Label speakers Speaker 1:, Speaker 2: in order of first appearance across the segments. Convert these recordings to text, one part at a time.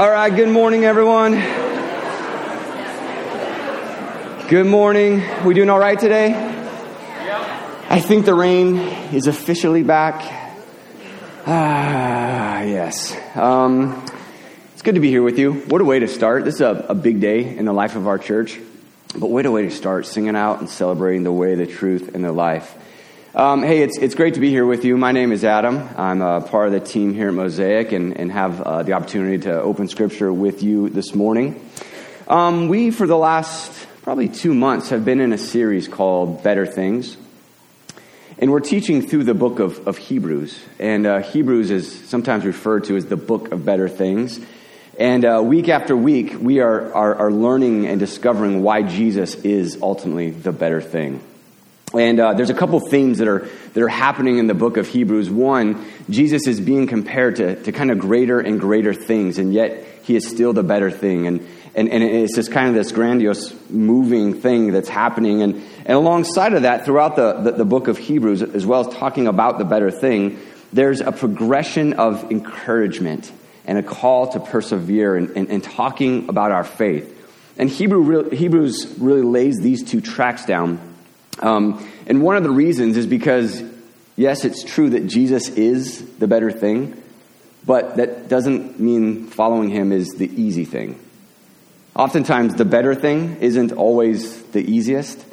Speaker 1: All right, good morning, everyone. Good morning. We doing all right today? I think the rain is officially back. Ah, yes. Um, it's good to be here with you. What a way to start. This is a, a big day in the life of our church, but what a way to start singing out and celebrating the way, the truth, and the life. Um, hey, it's, it's great to be here with you. My name is Adam. I'm a part of the team here at Mosaic and, and have uh, the opportunity to open scripture with you this morning. Um, we, for the last probably two months, have been in a series called Better Things. And we're teaching through the book of, of Hebrews. And uh, Hebrews is sometimes referred to as the book of better things. And uh, week after week, we are, are, are learning and discovering why Jesus is ultimately the better thing. And uh, there's a couple themes that are, that are happening in the book of Hebrews. One, Jesus is being compared to, to kind of greater and greater things, and yet he is still the better thing. And, and, and it's just kind of this grandiose, moving thing that's happening. And, and alongside of that, throughout the, the, the book of Hebrews, as well as talking about the better thing, there's a progression of encouragement and a call to persevere and, and, and talking about our faith. And Hebrew, Hebrews really lays these two tracks down um, and one of the reasons is because, yes, it's true that Jesus is the better thing, but that doesn't mean following him is the easy thing. Oftentimes, the better thing isn't always the easiest.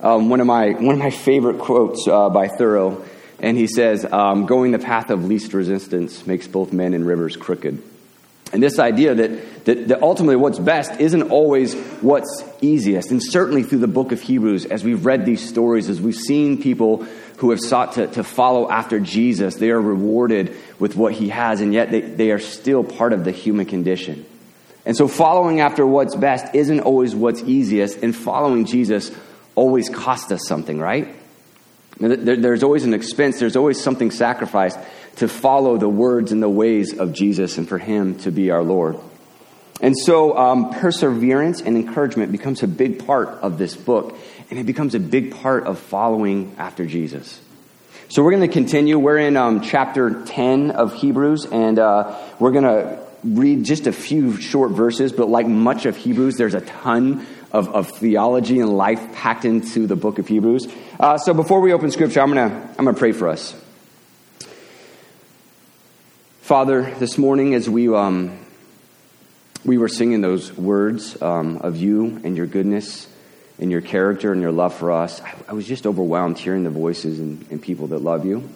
Speaker 1: Um, one, of my, one of my favorite quotes uh, by Thoreau, and he says, um, Going the path of least resistance makes both men and rivers crooked. And this idea that, that, that, ultimately what's best isn't always what's easiest. And certainly through the book of Hebrews, as we've read these stories, as we've seen people who have sought to, to follow after Jesus, they are rewarded with what he has, and yet they, they are still part of the human condition. And so following after what's best isn't always what's easiest, and following Jesus always costs us something, right? There's always an expense, there's always something sacrificed to follow the words and the ways of Jesus and for Him to be our Lord. And so, um, perseverance and encouragement becomes a big part of this book, and it becomes a big part of following after Jesus. So, we're going to continue. We're in um, chapter 10 of Hebrews, and uh, we're going to read just a few short verses, but like much of Hebrews, there's a ton of, of theology and life packed into the book of Hebrews. Uh, so, before we open scripture, I'm going to I'm going to pray for us. Father, this morning as we, um, we were singing those words um, of you and your goodness and your character and your love for us, I, I was just overwhelmed hearing the voices and, and people that love you.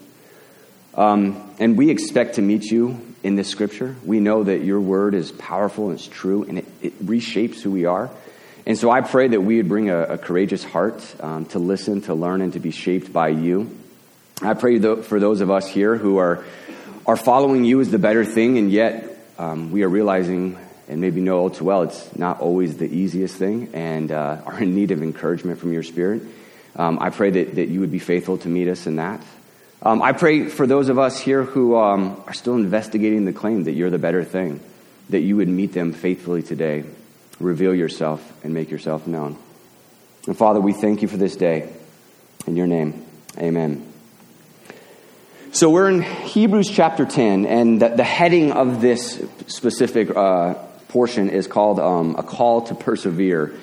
Speaker 1: Um, and we expect to meet you in this scripture. We know that your word is powerful and it's true and it, it reshapes who we are. And so I pray that we would bring a, a courageous heart um, to listen, to learn, and to be shaped by you. I pray for those of us here who are are following you is the better thing, and yet um, we are realizing, and maybe know all too well, it's not always the easiest thing, and uh, are in need of encouragement from your Spirit. Um, I pray that, that you would be faithful to meet us in that. Um, I pray for those of us here who um, are still investigating the claim that you're the better thing, that you would meet them faithfully today, reveal yourself, and make yourself known. And Father, we thank you for this day. In your name, amen. So we're in Hebrews chapter 10, and the, the heading of this specific uh, portion is called um, A Call to Persevere.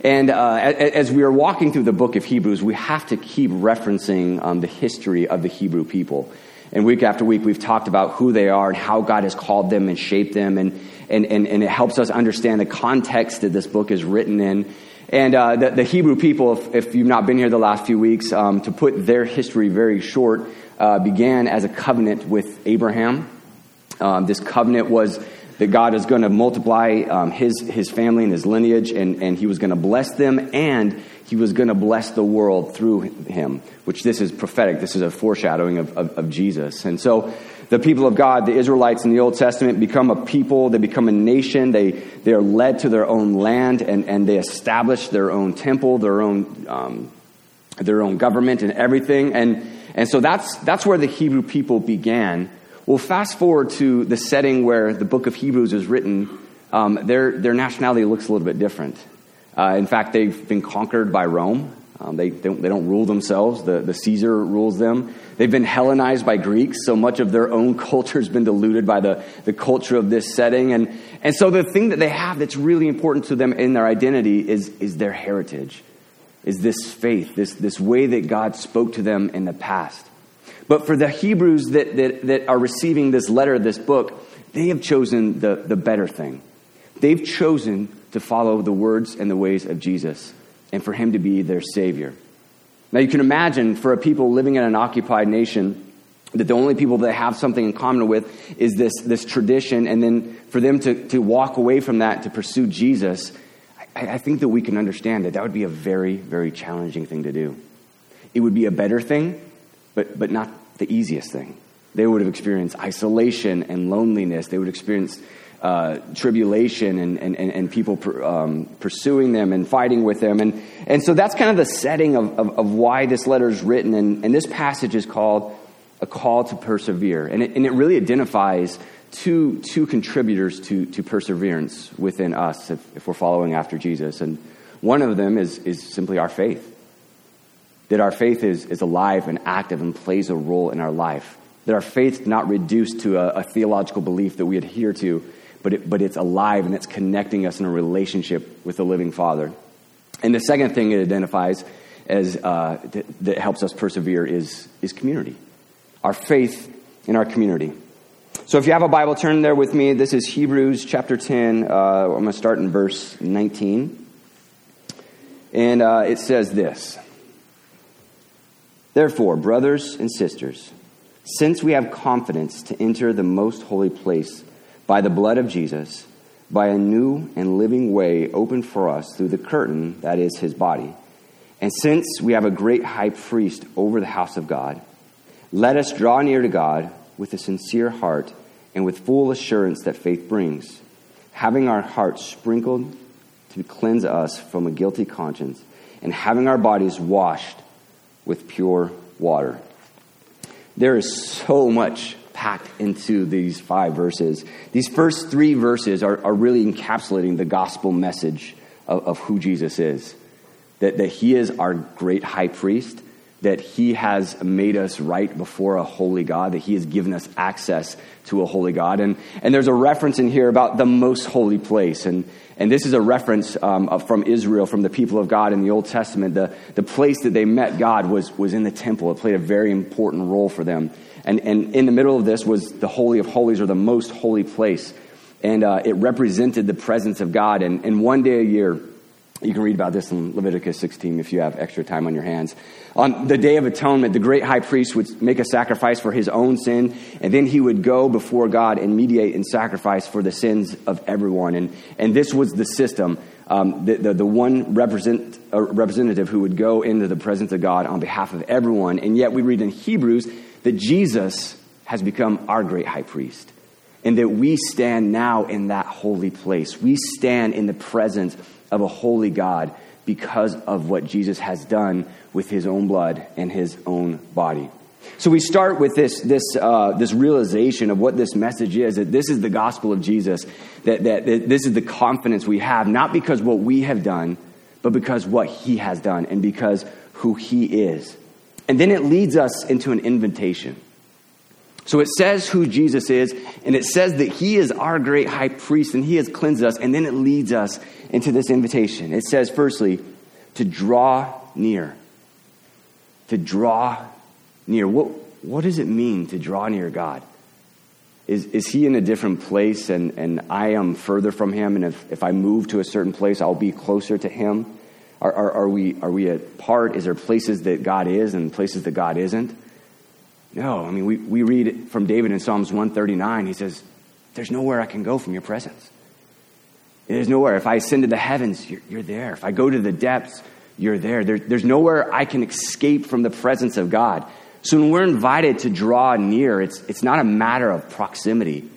Speaker 1: And uh, as we are walking through the book of Hebrews, we have to keep referencing um, the history of the Hebrew people. And week after week, we've talked about who they are and how God has called them and shaped them. And, and, and, and it helps us understand the context that this book is written in. And uh, the, the, Hebrew people, if, if, you've not been here the last few weeks, um, to put their history very short, uh, began as a covenant with Abraham. Um, this covenant was that God is going to multiply um, his, his family and his lineage, and, and he was going to bless them, and he was going to bless the world through him, which this is prophetic. This is a foreshadowing of, of, of Jesus. And so the people of God, the Israelites in the Old Testament, become a people, they become a nation, they, they are led to their own land, and, and they establish their own temple, their own, um, their own government, and everything. And and so that's, that's where the Hebrew people began. Well, fast forward to the setting where the book of Hebrews is written, um, their, their nationality looks a little bit different. Uh, in fact, they've been conquered by Rome. Um, they, don't, they don't rule themselves, the, the Caesar rules them. They've been Hellenized by Greeks, so much of their own culture has been diluted by the, the culture of this setting. And, and so the thing that they have that's really important to them in their identity is, is their heritage, is this faith, this, this way that God spoke to them in the past. But for the Hebrews that, that, that are receiving this letter, this book, they have chosen the, the better thing. They've chosen to follow the words and the ways of Jesus and for him to be their Savior. Now, you can imagine for a people living in an occupied nation that the only people that have something in common with is this, this tradition, and then for them to, to walk away from that to pursue Jesus, I, I think that we can understand that that would be a very, very challenging thing to do. It would be a better thing, but, but not the easiest thing. They would have experienced isolation and loneliness. They would experience uh, tribulation and, and, and, people per, um, pursuing them and fighting with them. And, and so that's kind of the setting of, of, of why this letter is written. And, and this passage is called A Call to Persevere. And it, and it really identifies two, two contributors to, to perseverance within us if, if we're following after Jesus. And one of them is, is simply our faith. That our faith is, is alive and active and plays a role in our life. That our faith is not reduced to a, a theological belief that we adhere to, but, it, but it's alive and it's connecting us in a relationship with the living Father. And the second thing it identifies as uh, that, that helps us persevere is, is community, our faith in our community. So if you have a Bible, turn there with me. This is Hebrews chapter 10. Uh, I'm going to start in verse 19. And uh, it says this Therefore, brothers and sisters, since we have confidence to enter the most holy place by the blood of Jesus, by a new and living way opened for us through the curtain that is his body. And since we have a great high priest over the house of God, let us draw near to God with a sincere heart and with full assurance that faith brings, having our hearts sprinkled to cleanse us from a guilty conscience, and having our bodies washed with pure water. There is so much packed into these five verses. These first three verses are, are really encapsulating the gospel message of, of who Jesus is that, that he is our great high priest, that he has made us right before a holy God, that he has given us access to a holy God. And, and there's a reference in here about the most holy place. And, and this is a reference um, from Israel, from the people of God in the Old Testament. The, the place that they met God was, was in the temple. It played a very important role for them. And, and in the middle of this was the Holy of Holies, or the most holy place. And uh, it represented the presence of God. And, and one day a year, you can read about this in Leviticus 16 if you have extra time on your hands. On the Day of Atonement, the great high priest would make a sacrifice for his own sin, and then he would go before God and mediate and sacrifice for the sins of everyone. And, and this was the system. Um, the, the, the, one represent, uh, representative who would go into the presence of God on behalf of everyone. And yet we read in Hebrews that Jesus has become our great high priest and that we stand now in that holy place. We stand in the presence of a holy God because of what Jesus has done with his own blood and his own body. So we start with this, this, uh, this realization of what this message is that this is the gospel of Jesus, that, that, that this is the confidence we have, not because what we have done, but because what he has done and because who he is. And then it leads us into an invitation. So it says who Jesus is, and it says that he is our great high priest and he has cleansed us, and then it leads us into this invitation. It says, firstly, to draw near. To draw near. What, what does it mean to draw near God? Is, is he in a different place and, and I am further from him, and if, if I move to a certain place, I'll be closer to him? Are, are, are, we, are we apart? Is there places that God is and places that God isn't? No. I mean, we, we read from David in Psalms 139. He says, There's nowhere I can go from your presence. There's nowhere. If I ascend to the heavens, you're, you're there. If I go to the depths, you're there. there. There's nowhere I can escape from the presence of God. So when we're invited to draw near, it's, it's not a matter of proximity,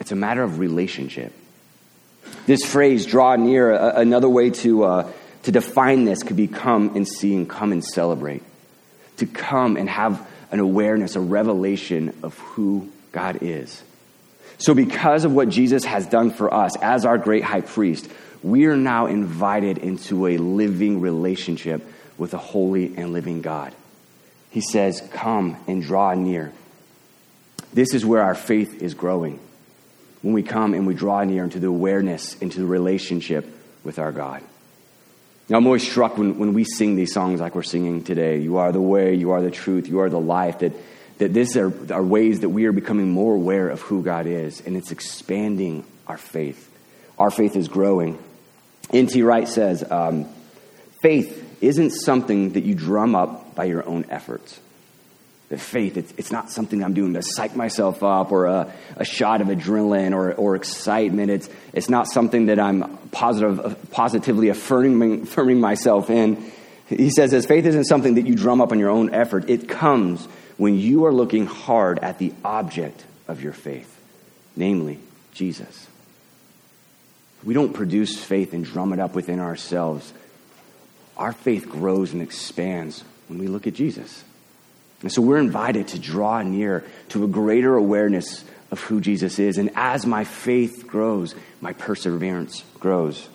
Speaker 1: it's a matter of relationship. This phrase, draw near, another way to, uh, to define this could be come and see and come and celebrate. To come and have an awareness, a revelation of who God is. So, because of what Jesus has done for us as our great high priest, we are now invited into a living relationship with a holy and living God. He says, Come and draw near. This is where our faith is growing. When we come and we draw near into the awareness, into the relationship with our God. Now, I'm always struck when, when we sing these songs like we're singing today You are the way, you are the truth, you are the life, that, that these are, are ways that we are becoming more aware of who God is, and it's expanding our faith. Our faith is growing. N.T. Wright says, um, Faith isn't something that you drum up by your own efforts. The faith, it's, it's not something I'm doing to psych myself up or a, a shot of adrenaline or, or excitement. It's, it's not something that I'm positive, positively affirming, affirming myself in. He says this faith isn't something that you drum up on your own effort. It comes when you are looking hard at the object of your faith, namely Jesus. We don't produce faith and drum it up within ourselves. Our faith grows and expands when we look at Jesus. And so we're invited to draw near to a greater awareness of who Jesus is. And as my faith grows, my perseverance grows.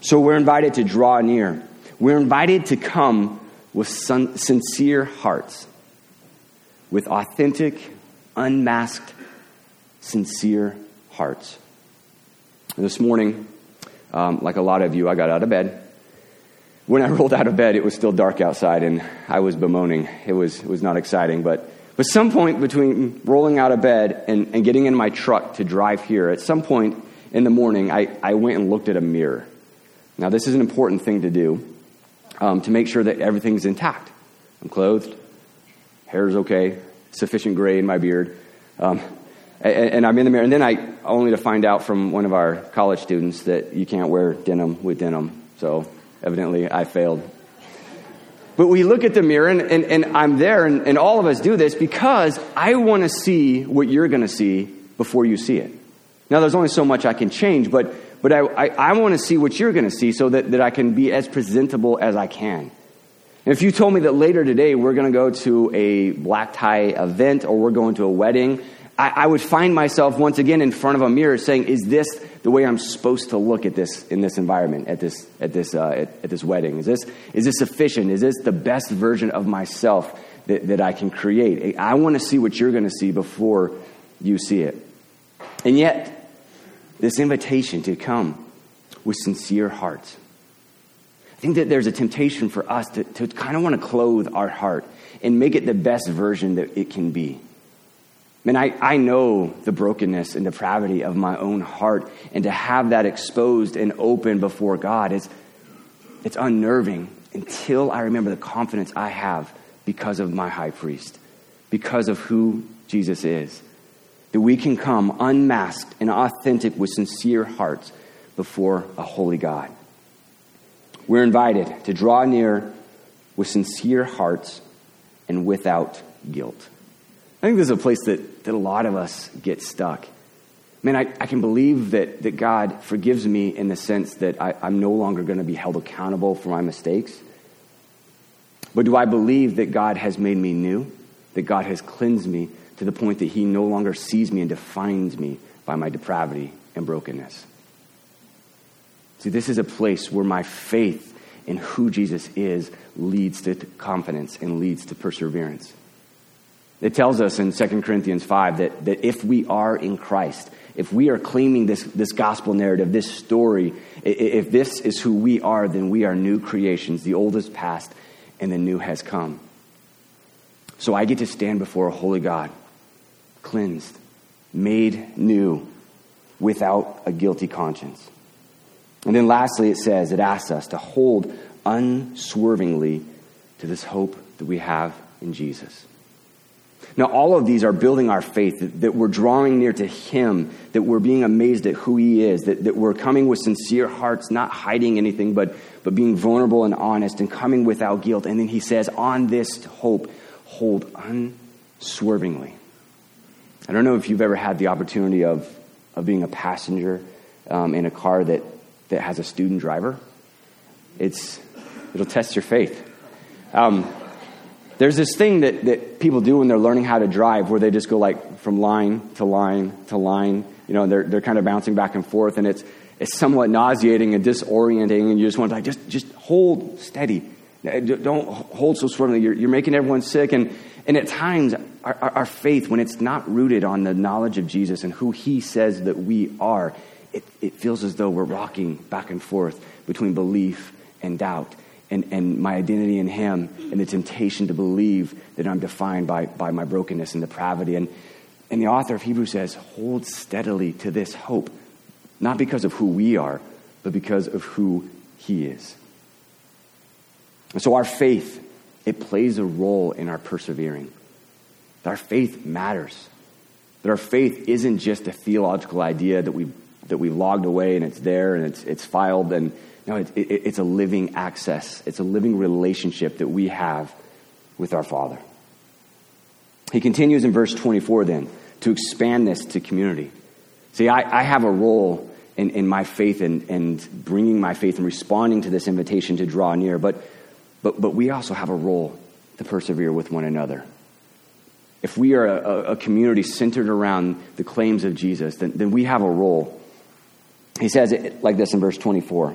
Speaker 1: So we're invited to draw near. We're invited to come with sincere hearts, with authentic, unmasked, sincere hearts. And this morning, um, like a lot of you, I got out of bed when I rolled out of bed, it was still dark outside and I was bemoaning. It was, it was not exciting, but, but some point between rolling out of bed and, and getting in my truck to drive here, at some point in the morning, I, I went and looked at a mirror. Now, this is an important thing to do um, to make sure that everything's intact. I'm clothed, hair is okay, sufficient gray in my beard. Um, and, and, I'm in the mirror. And then I, only to find out from one of our college students that you can't wear denim with denim. So Evidently, I failed. But we look at the mirror, and, and, and I'm there, and, and all of us do this because I want to see what you're going to see before you see it. Now, there's only so much I can change, but, but I, I, I want to see what you're going to see so that, that I can be as presentable as I can. And if you told me that later today we're going to go to a black tie event or we're going to a wedding, I, I would find myself once again in front of a mirror saying, Is this the way I'm supposed to look at this in this environment, at this, at this, uh, at, at, this wedding? Is this, is this sufficient? Is this the best version of myself that, that I can create? I want to see what you're going to see before you see it. And yet, this invitation to come with sincere hearts. I think that there's a temptation for us to, to kind of want to clothe our heart and make it the best version that it can be. Man, I, I know the brokenness and depravity of my own heart, and to have that exposed and open before God is it's unnerving until I remember the confidence I have because of my high priest, because of who Jesus is. That we can come unmasked and authentic with sincere hearts before a holy God. We're invited to draw near with sincere hearts and without guilt. I think this is a place that, that a lot of us get stuck. Man, I, I can believe that, that God forgives me in the sense that I, I'm no longer going to be held accountable for my mistakes. But do I believe that God has made me new? That God has cleansed me to the point that He no longer sees me and defines me by my depravity and brokenness? See, this is a place where my faith in who Jesus is leads to confidence and leads to perseverance. It tells us in 2 Corinthians 5 that, that if we are in Christ, if we are claiming this, this gospel narrative, this story, if this is who we are, then we are new creations. The old is past and the new has come. So I get to stand before a holy God, cleansed, made new, without a guilty conscience. And then lastly, it says, it asks us to hold unswervingly to this hope that we have in Jesus. Now, all of these are building our faith, that, that, we're drawing near to Him, that we're being amazed at who He is, that, that we're coming with sincere hearts, not hiding anything, but, but being vulnerable and honest and coming without guilt. And then He says, on this hope, hold unswervingly. I don't know if you've ever had the opportunity of, of being a passenger um, in a car that, that has a student driver. It's, it'll test your faith. Um, there's this thing that, that people do when they're learning how to drive where they just go like from line to line to line, you know, they're, they're kind of bouncing back and forth and it's, it's somewhat nauseating and disorienting and you just want to like, just, just hold steady uh, Don't hold so firmly. You're, you're making everyone sick. And, and at times, our, our, faith, when it's not rooted on the knowledge of Jesus and who he says that we are, it, it feels as though we're rocking back and forth between belief and doubt. And, and my identity in him and the temptation to believe that I'm defined by, by my brokenness and depravity. And, and the author of Hebrews says, hold steadily to this hope, not because of who we are, but because of who he is. And so our faith, it plays a role in our persevering. That our faith matters. That our faith isn't just a theological idea that we that we logged away and it's there and it's it's filed and no, it, it, it's a living access. It's a living relationship that we have with our Father. He continues in verse 24 then to expand this to community. See, I, I have a role in, in my faith and, and bringing my faith and responding to this invitation to draw near, but but, but we also have a role to persevere with one another. If we are a, a community centered around the claims of Jesus, then, then we have a role. He says it like this in verse 24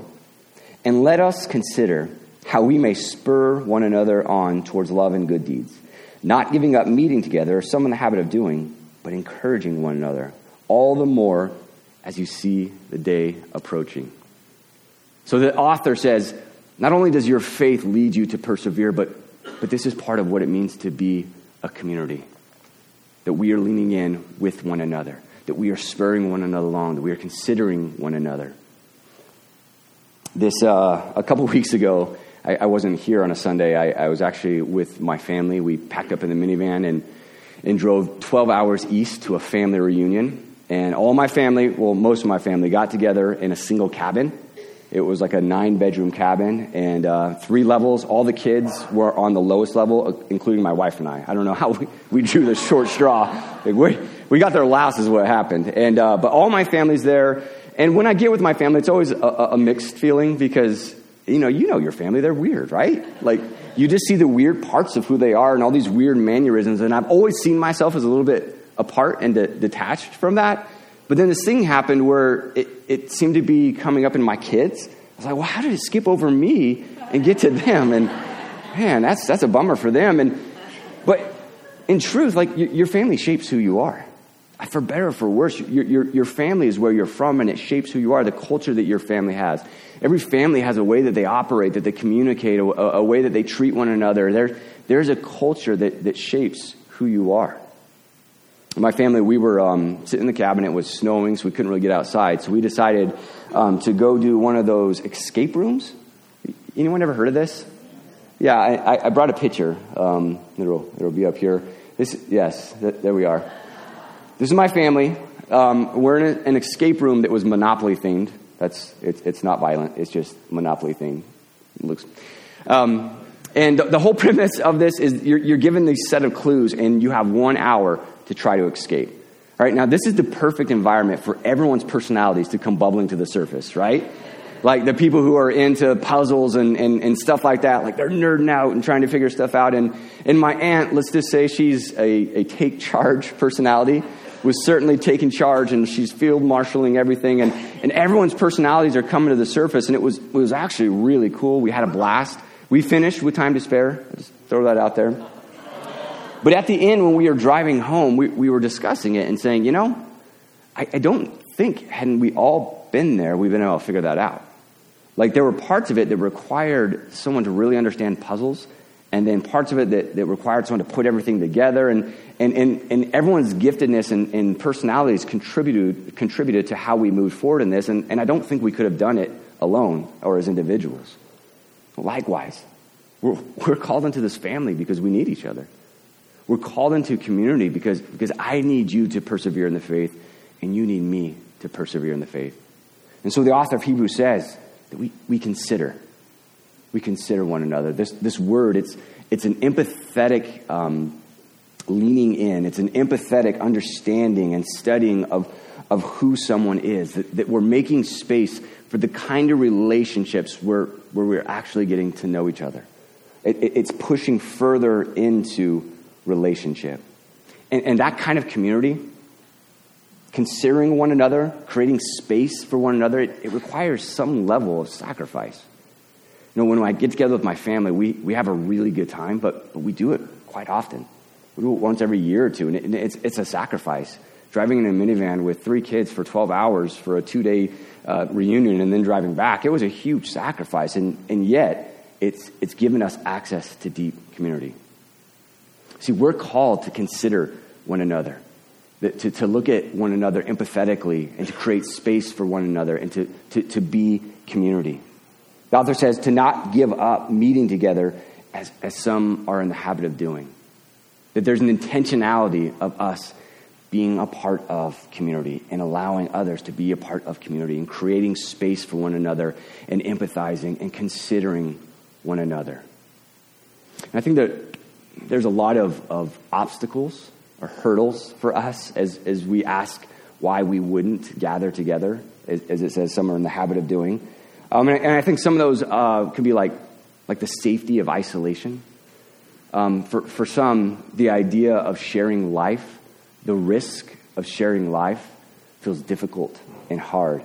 Speaker 1: And let us consider how we may spur one another on towards love and good deeds, not giving up meeting together, as some in the habit of doing, but encouraging one another, all the more as you see the day approaching. So the author says, not only does your faith lead you to persevere, but, but this is part of what it means to be a community. That we are leaning in with one another, that we are spurring one another along, that we are considering one another. This, uh, a couple weeks ago, I, I, wasn't here on a Sunday. I, I was actually with my family. We packed up in the minivan and, and drove 12 hours east to a family reunion. And all my family, well, most of my family, got together in a single cabin it was like a nine bedroom cabin and uh, three levels. All the kids were on the lowest level, uh, including my wife and I. I don't know how we, we drew the short straw. Like we, we got there last, is what happened. And, uh, but all my family's there. And when I get with my family, it's always a, a mixed feeling because, you know, you know your family, they're weird, right? Like, you just see the weird parts of who they are and all these weird mannerisms. And I've always seen myself as a little bit apart and de- detached from that. But then this thing happened where it, it seemed to be coming up in my kids. I was like, well, how did it skip over me and get to them? And man, that's, that's a bummer for them. And, but in truth, like your family shapes who you are. For better or for worse, your, your, your family is where you're from and it shapes who you are, the culture that your family has. Every family has a way that they operate, that they communicate, a, a way that they treat one another. There, there's a culture that, that shapes who you are my family, we were um, sitting in the cabin. It was snowing, so we couldn't really get outside. So we decided um, to go do one of those escape rooms. Anyone ever heard of this? Yeah, I, I brought a picture. Um, it'll, it'll be up here. This, yes, th- there we are. This is my family. Um, we're in a, an escape room that was Monopoly themed. That's it's, it's not violent. It's just Monopoly themed. It looks. Um, and the whole premise of this is you're, you're given these set of clues, and you have one hour to try to escape. All right, now this is the perfect environment for everyone's personalities to come bubbling to the surface, right? Like the people who are into puzzles and, and, and stuff like that, like they're nerding out and trying to figure stuff out. And, and my aunt, let's just say she's a, a take charge personality, was certainly taking charge and she's field marshaling everything. And, and everyone's personalities are coming to the surface. And it was, it was actually really cool. We had a blast. We finished with time to spare. Just throw that out there. But at the end, when we were driving home, we, we were discussing it and saying, you know, I, I don't think, hadn't we all been there, we've been able to figure that out. Like there were parts of it that required someone to really understand puzzles, and then parts of it that, that required someone to put everything together. And, and, and, and everyone's giftedness and, and personalities contributed, contributed to how we moved forward in this. And, and I don't think we could have done it alone or as individuals. Likewise, we're, we're called into this family because we need each other. We're called into community because, because I need you to persevere in the faith, and you need me to persevere in the faith. And so the author of Hebrews says that we, we consider. We consider one another. This, this word, it's, it's an empathetic um, leaning in, it's an empathetic understanding and studying of, of who someone is, that, that we're making space for the kind of relationships where, where we're actually getting to know each other. It, it, it's pushing further into relationship. And, and that kind of community, considering one another, creating space for one another, it, it requires some level of sacrifice. When I get together with my family, we, we have a really good time, but, but we do it quite often. We do it once every year or two, and, it, and it's, it's a sacrifice. Driving in a minivan with three kids for 12 hours for a two day uh, reunion and then driving back, it was a huge sacrifice, and, and yet it's, it's given us access to deep community. See, we're called to consider one another, to, to look at one another empathetically, and to create space for one another, and to, to, to be community. The author says to not give up meeting together as, as some are in the habit of doing. That there's an intentionality of us being a part of community and allowing others to be a part of community and creating space for one another and empathizing and considering one another. And I think that there's a lot of, of obstacles or hurdles for us as, as we ask why we wouldn't gather together, as, as it says some are in the habit of doing. Um, and, I, think some of those uh, could be like, like the safety of isolation. Um, for, for some, the idea of sharing life, the risk of sharing life, feels difficult and hard.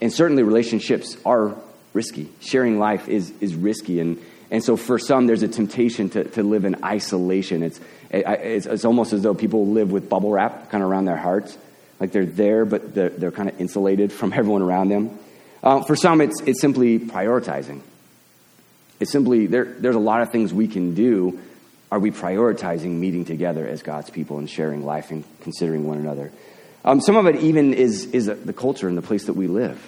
Speaker 1: And certainly, relationships are risky. Sharing life is, is risky. And, and so, for some, there's a temptation to, to live in isolation. It's, it's, it's almost as though people live with bubble wrap kind of around their hearts. Like they're there, but they're, they're kind of insulated from everyone around them. Uh, for some, it's, it's simply prioritizing. It's simply, there, there's a lot of things we can do. Are we prioritizing meeting together as God's people and sharing life and considering one another? Um, some of it even is, is the culture and the place that we live.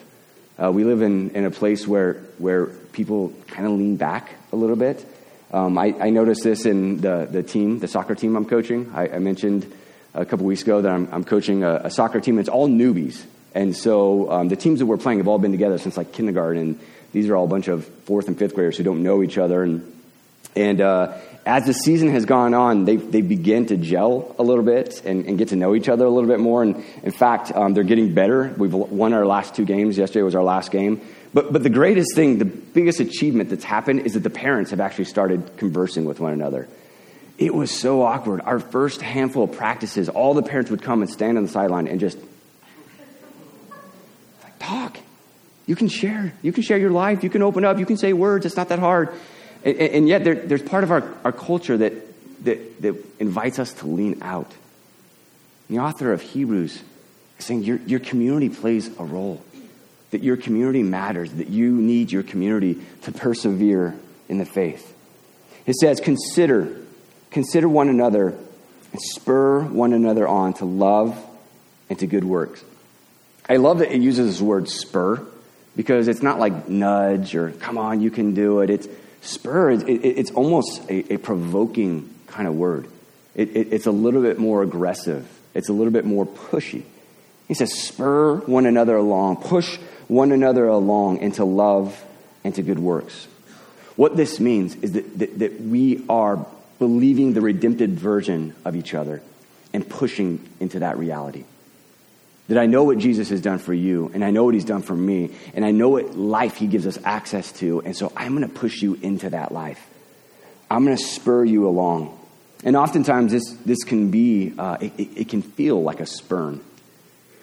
Speaker 1: Uh, we live in, in a place where, where people kind of lean back a little bit. Um, I, I, noticed this in the, the team, the soccer team I'm coaching. I, I mentioned a couple weeks ago that I'm, I'm coaching a, a, soccer team. It's all newbies. And so um, the teams that we're playing have all been together since like kindergarten. These are all a bunch of fourth and fifth graders who don't know each other. And, and uh, as the season has gone on, they, they begin to gel a little bit and, and get to know each other a little bit more. And in fact, um, they're getting better. We've won our last two games. Yesterday was our last game. But, but the greatest thing, the biggest achievement that's happened is that the parents have actually started conversing with one another. It was so awkward. Our first handful of practices, all the parents would come and stand on the sideline and just talk. You can share. You can share your life. You can open up. You can say words. It's not that hard. And, and yet, there, there's part of our, our culture that, that, that invites us to lean out. The author of Hebrews is saying your, your community plays a role, that your community matters, that you need your community to persevere in the faith. It says, consider, consider one another and spur one another on to love and to good works I love that it uses this word spur because it's not like nudge or come on, you can do it. It's spur, it, it, it's almost a, a, provoking kind of word. It, it's a little bit more aggressive, it's a little bit more pushy. He says, spur one another along, push one another along into love and to good works. What this means is that, that, that we are believing the redempted version of each other and pushing into that reality. That I know what Jesus has done for you, and I know what he's done for me, and I know what life he gives us access to, and so I'm to push you into that life. I'm to spur you along. And oftentimes, this, this can be, uh, it, it, can feel like a spurn.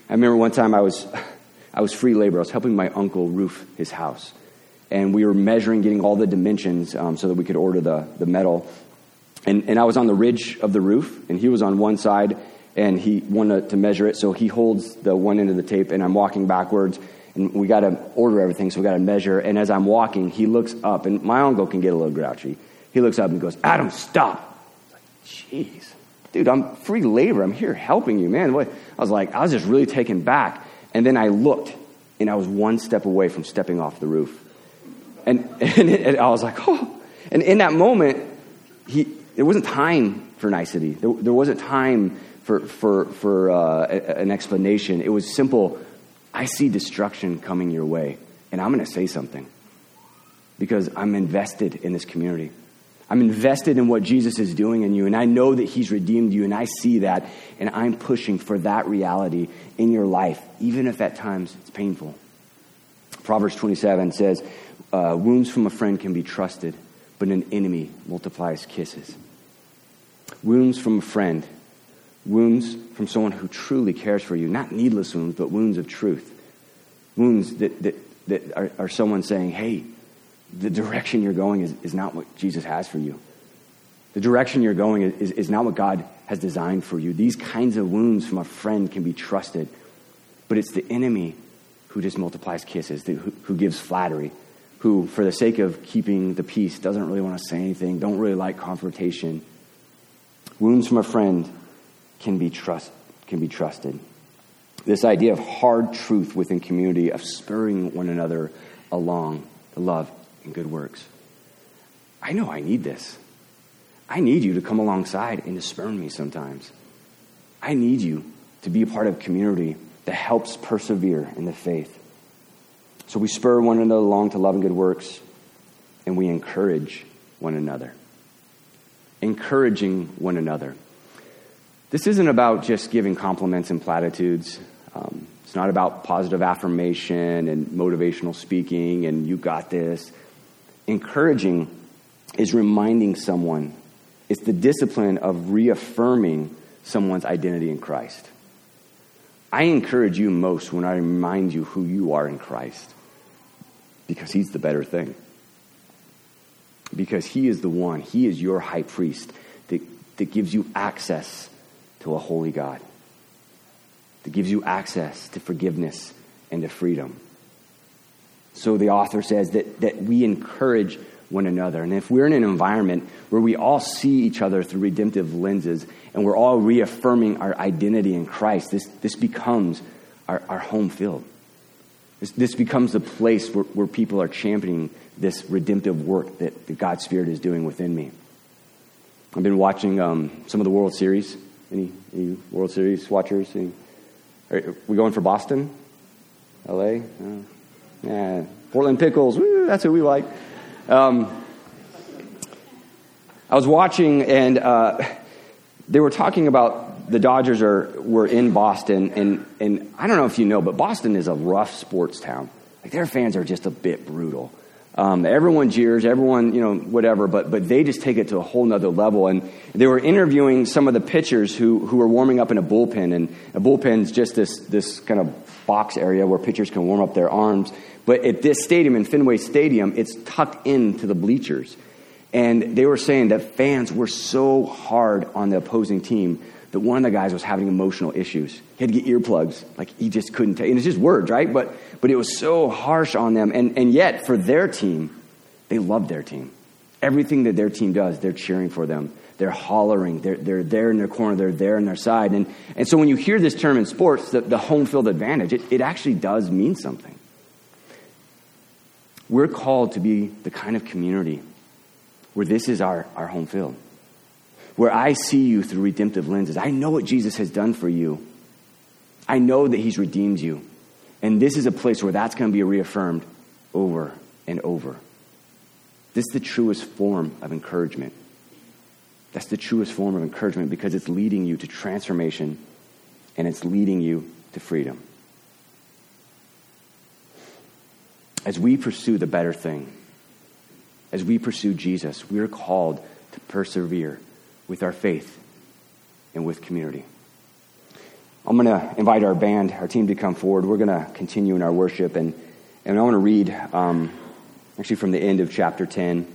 Speaker 1: I remember one time I was, I was free labor. I was helping my uncle roof his house. And we were measuring, getting all the dimensions um, so that we could order the, the metal. And, and I was on the ridge of the roof, and he was on one side, and he wanted to measure it. So he holds the one end of the tape, and I'm walking backwards, and we got to order everything, so we got to measure. And as I'm walking, he looks up, and my uncle can get a little grouchy. He looks up and goes, Adam, stop. Like, jeez. Dude, I'm free labor. I'm here helping you, man. What? I was like, I was just really taken back. And then I looked, and I was one step away from stepping off the roof. And, and, it, and I was like, oh. And in that moment, he, there wasn't time for nicety. There, there wasn't time for, for, for uh, an explanation. It was simple I see destruction coming your way, and I'm going to say something because I'm invested in this community. I'm invested in what Jesus is doing in you, and I know that He's redeemed you, and I see that, and I'm pushing for that reality in your life, even if at times it's painful. Proverbs 27 says, uh, Wounds from a friend can be trusted, but an enemy multiplies kisses. Wounds from a friend Wounds from someone who truly cares for you. Not needless wounds, but wounds of truth. Wounds that, that, that are, are someone saying, hey, the direction you're going is, is not what Jesus has for you. The direction you're going is, is not what God has designed for you. These kinds of wounds from a friend can be trusted, but it's the enemy who just multiplies kisses, who, who gives flattery, who, for the sake of keeping the peace, doesn't really want to say anything, don't really like confrontation. Wounds from a friend can be, trust, can be trusted. This idea of hard truth within community, of spurring one another along to love and good works. I know I need this. I need you to come alongside and to spurn me sometimes. I need you to be a part of community that helps persevere in the faith. So we spur one another along to love and good works, and we encourage one another. Encouraging one another. This isn't about just giving compliments and platitudes. Um, it's not about positive affirmation and motivational speaking and you got this. Encouraging is reminding someone, it's the discipline of reaffirming someone's identity in Christ. I encourage you most when I remind you who you are in Christ because he's the better thing. Because he is the one, he is your high priest that, that gives you access to a holy God, that gives you access to forgiveness and to freedom. So the author says that, that we encourage one another. And if we're in an environment where we all see each other through redemptive lenses and we're all reaffirming our identity in Christ, this, this becomes our, our home field. This, this becomes the place where, where people are championing this redemptive work that, that God's Spirit is doing within me. I've been watching um, some of the World Series. Any, any World Series watchers? Any, are we going for Boston? LA? Uh, yeah. Portland Pickles. Woo, that's who we like. Um, I was watching, and uh, they were talking about the Dodgers are were in Boston, and and I don't know if you know, but Boston is a rough sports town. Like their fans are just a bit brutal. Um, everyone jeers, everyone, you know, whatever, but, but they just take it to a whole nother level. And they were interviewing some of the pitchers who, who were warming up in a bullpen. And a bullpen's just this, this kind of box area where pitchers can warm up their arms. But at this stadium, in Fenway Stadium, it's tucked into the bleachers. And they were saying that fans were so hard on the opposing team that one of the guys was having emotional issues. He had to get earplugs. Like, he just couldn't take And it's just words, right? But, but it was so harsh on them. And, and yet, for their team, they love their team. Everything that their team does, they're cheering for them. They're hollering. They're, they're there in their corner. They're there in their side. And, and so when you hear this term in sports, the, the home field advantage, it, it actually does mean something. We're called to be the kind of community where this is our, our home field, where I see you through redemptive lenses. I know what Jesus has done for you, I know that He's redeemed you. And this is a place where that's going to be reaffirmed over and over. This is the truest form of encouragement. That's the truest form of encouragement because it's leading you to transformation and it's leading you to freedom. As we pursue the better thing, as we pursue Jesus, we are called to persevere with our faith and with community. I'm going to invite our band, our team to come forward. We're going to continue in our worship, and, and I want to read um, actually from the end of chapter 10.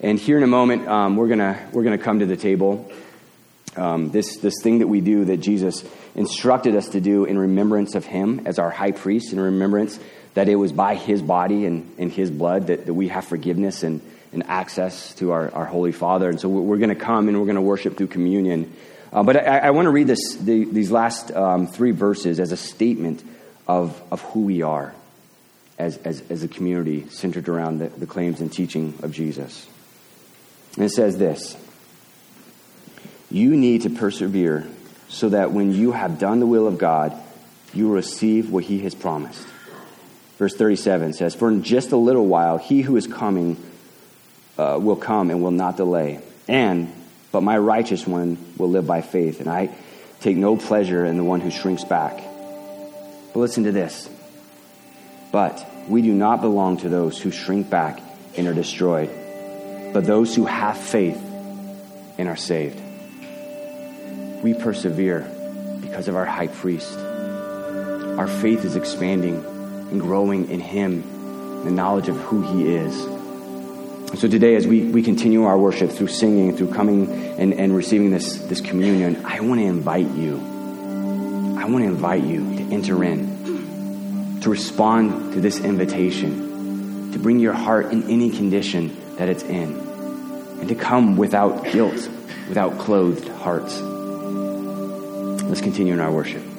Speaker 1: And here in a moment, um, we're going we're gonna come to the table. Um, this, this thing that we do that Jesus instructed us to do in remembrance of Him as our high priest, in remembrance that it was by his body and, and his blood that, that we have forgiveness and, and access to our, our Holy Father. And so we're, going to come and we're going to worship through communion. Uh, but I, I want to read this, the, these last um, three verses as a statement of, of who we are as, as, as a community centered around the, the claims and teaching of Jesus. And it says this You need to persevere so that when you have done the will of God, you receive what he has promised. Verse 37 says, For in just a little while he who is coming uh, will come and will not delay. And, but my righteous one will live by faith, and I take no pleasure in the one who shrinks back. But listen to this. But we do not belong to those who shrink back and are destroyed, but those who have faith and are saved. We persevere because of our high priest. Our faith is expanding and growing in Him, the knowledge of who He is. So today, as we, we continue our worship through singing, through coming and, and receiving this, this communion, I want to invite you. I want to invite you to enter in, to respond to this invitation, to bring your heart in any condition that it's in, and to come without guilt, without clothed hearts. Let's continue in our worship.